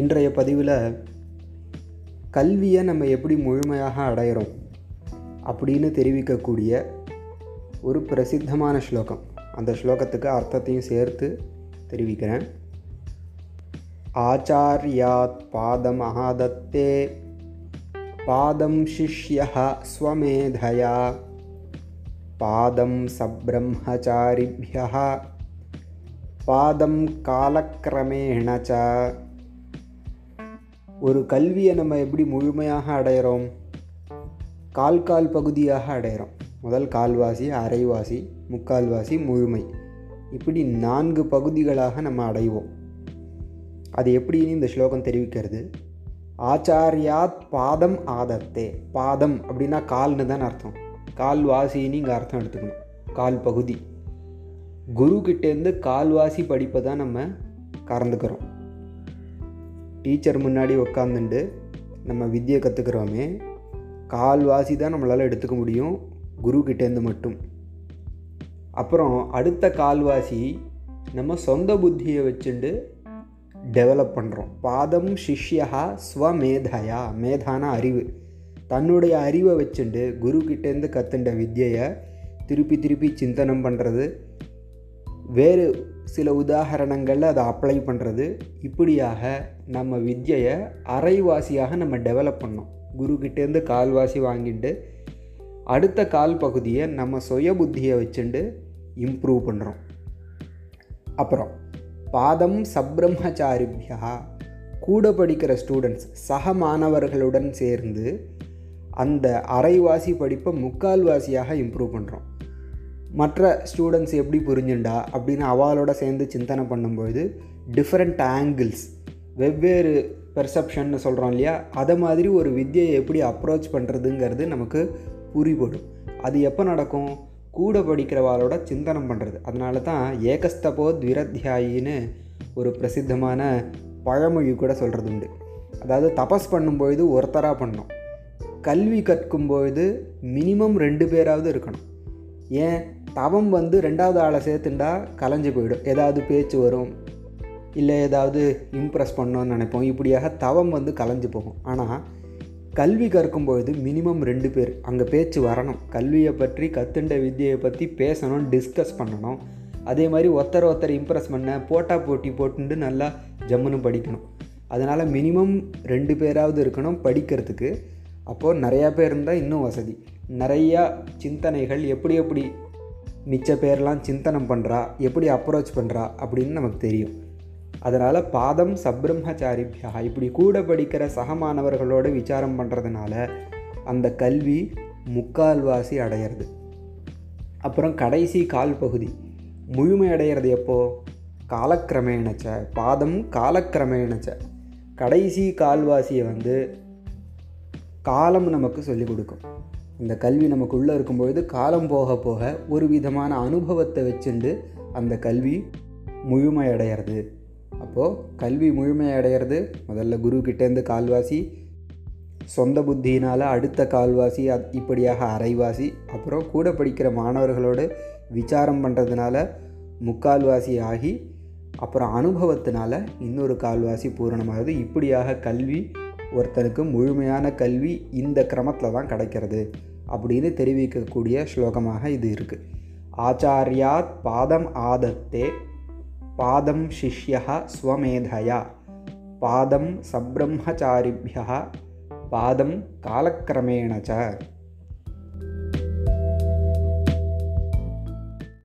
இன்றைய பதிவில் கல்வியை நம்ம எப்படி முழுமையாக அடையிறோம் அப்படின்னு தெரிவிக்கக்கூடிய ஒரு பிரசித்தமான ஸ்லோகம். அந்த ஸ்லோகத்துக்கு அர்த்தத்தையும் சேர்த்து தெரிவிக்கிறேன். ஆச்சாரியாத் பாதம் ஆதத்தே பாதம் சிஷ்யா ஸ்வமேதயா பாதம் சப்ரம்மச்சாரிபியா பாதம் காலக்கிரமேண ச ஒரு கல்வியை நம்ம எப்படி முழுமையாக அடையிறோம்? கால் கால் பகுதியாக அடையிறோம். முதல் கால்வாசி அரைவாசி முக்கால்வாசி முழுமை. இப்படி நான்கு பகுதிகளாக நம்ம அடைவோம். அது எப்படின்னு இந்த ஸ்லோகம் தெரிவிக்கிறது. ஆச்சாரியாத் பாதம் ஆதத்தே. பாதம் அப்படின்னா கால்னு தான் அர்த்தம். கால்வாசின்னு இங்கே அர்த்தம் எடுத்துக்கணும். கால் பகுதி. குரு கிட்டேருந்து கால்வாசி படிப்பை தான் நம்ம கறந்துக்கிறோம். டீச்சர் முன்னாடி உட்காந்துண்டு நம்ம வித்தியை கற்றுக்குறோமே கால்வாசி தான் நம்மளால் எடுத்துக்க முடியும். குருக்கிட்டேருந்து மட்டும். அப்புறம் அடுத்த கால்வாசி நம்ம சொந்த புத்தியை வச்சுண்டு டெவலப் பண்ணுறோம் பாதம் சிஷ்யா ஸ்வமேதையா மேதான அறிவு. தன்னுடைய அறிவை வச்சுண்டு குரு கிட்டேருந்து கற்றுண்ட வித்தியை திருப்பி திருப்பி சிந்தனம் பண்ணுறது வேறு சில உதாரணங்களில் அதை அப்ளை பண்ணுறது இப்படியாக நம்ம வித்தியை அரைவாசியாக நம்ம டெவலப் பண்ணோம். குருக்கிட்டேருந்து கால்வாசி வாங்கிட்டு அடுத்த கால் பகுதியை நம்ம சுய புத்தியை வச்சுட்டு இம்ப்ரூவ் பண்ணுறோம் அப்புறம் பாதம் சப்ரம்மச்சாரிபியா கூட படிக்கிற ஸ்டூடெண்ட்ஸ் சக மாணவர்களுடன் சேர்ந்து அந்த அரைவாசி படிப்பை முக்கால்வாசியாக இம்ப்ரூவ் பண்ணுறோம் மற்ற ஸ்டூடெண்ட்ஸ் எப்படி புரிஞ்சுண்டா அப்படின்னு அவளோட சேர்ந்து சிந்தனை பண்ணும்பொழுது டிஃப்ரெண்ட் ஆங்கிள்ஸ் வெவ்வேறு பெர்செப்ஷன்னு சொல்கிறோம் இல்லையா? அதை மாதிரி ஒரு வித்தியை எப்படி அப்ரோச் பண்ணுறதுங்கிறது நமக்கு புரிபடும். அது எப்போ நடக்கும்? கூட படிக்கிறவாளோட சிந்தனம் பண்ணுறது அதனால தான் ஏகஸ்தபோ துவிரத்தியாயின்னு ஒரு பிரசித்தமான பழமொழி கூட சொல்கிறது உண்டு அதாவது தபஸ் பண்ணும்பொழுது ஒருத்தராக பண்ணோம் கல்வி கற்கும்பொழுது மினிமம் ரெண்டு பேராவது இருக்கணும். ஏன்? தவம் வந்து ரெண்டாவது ஆளை சேர்த்துண்டா கலைஞ்சு போயிடும். ஏதாவது பேச்சு வரும். இல்லை ஏதாவது இம்ப்ரெஸ் பண்ணோன்னு நினைப்போம். இப்படியாக தவம் வந்து கலைஞ்சு போகும். ஆனால் கல்வி கற்கும்பொழுது மினிமம் ரெண்டு பேர். அங்கே பேச்சு வரணும். கல்வியை பற்றி கத்துண்ட வித்தியை பற்றி பேசணும் டிஸ்கஸ் பண்ணணும். அதே மாதிரி ஒருத்தர் ஒருத்தர் இம்ப்ரெஸ் பண்ண போட்டா போட்டி போட்டுண்டு நல்லா ஜம்முன்னு படிக்கணும். அதனால் மினிமம் ரெண்டு பேராவது இருக்கணும் படிக்கிறதுக்கு. அப்போது நிறையா பேர் இருந்தால் இன்னும் வசதி. நிறையா சிந்தனைகள் எப்படி எப்படி மிச்ச பேர்லாம் சிந்தனம் பண்ணுறா எப்படி அப்ரோச் பண்ணுறா அப்படின்னு நமக்கு தெரியும். அதனால் பாதம் சப்ரம்மச்சாரிபியா இப்படி கூட படிக்கிற சக மாணவர்களோடு விசாரம் பண்ணுறதுனால அந்த கல்வி முக்கால்வாசி அடையிறது. அப்புறம் கடைசி கால் பகுதி முழுமை அடையிறது எப்போ? காலக்கிரமேணச்ச பாதம் காலக்கிரமேணச்ச. கடைசி கால்வாசியை வந்து காலம் நமக்கு சொல்லிக் கொடுக்கும். இந்த கல்வி நமக்குள்ளே இருக்கும்பொழுது காலம் போக போக ஒரு விதமான அனுபவத்தை வச்சுண்டு அந்த கல்வி முழுமையடைகிறது அப்போது கல்வி முழுமையடைகிறது முதல்ல குரு கிட்டேருந்து கால்வாசி சொந்த புத்தியினால் அடுத்த கால்வாசி அத் இப்படியாக அரைவாசி அப்புறம் கூட படிக்கிற மாணவர்களோடு விசாரம் பண்ணுறதுனால முக்கால்வாசி ஆகி அப்புறம் அனுபவத்தினால இன்னொரு கால்வாசி பூரணமாகுது. இப்படியாக கல்வி ஒருத்தனுக்கு முழுமையான கல்வி இந்த கிரமத்தில் தான் கிடைக்கிறது. அப்படின்னு தெரிவிக்கக்கூடிய ஸ்லோகமாக இது இருக்குது ஆச்சாரியாத் பாதம் ஆதத்தே பாதம் சிஷ்யா ஸ்வமேதையா பாதம் சப்ரம்மச்சாரிபியா பாதம் காலக்கிரமேணச்ச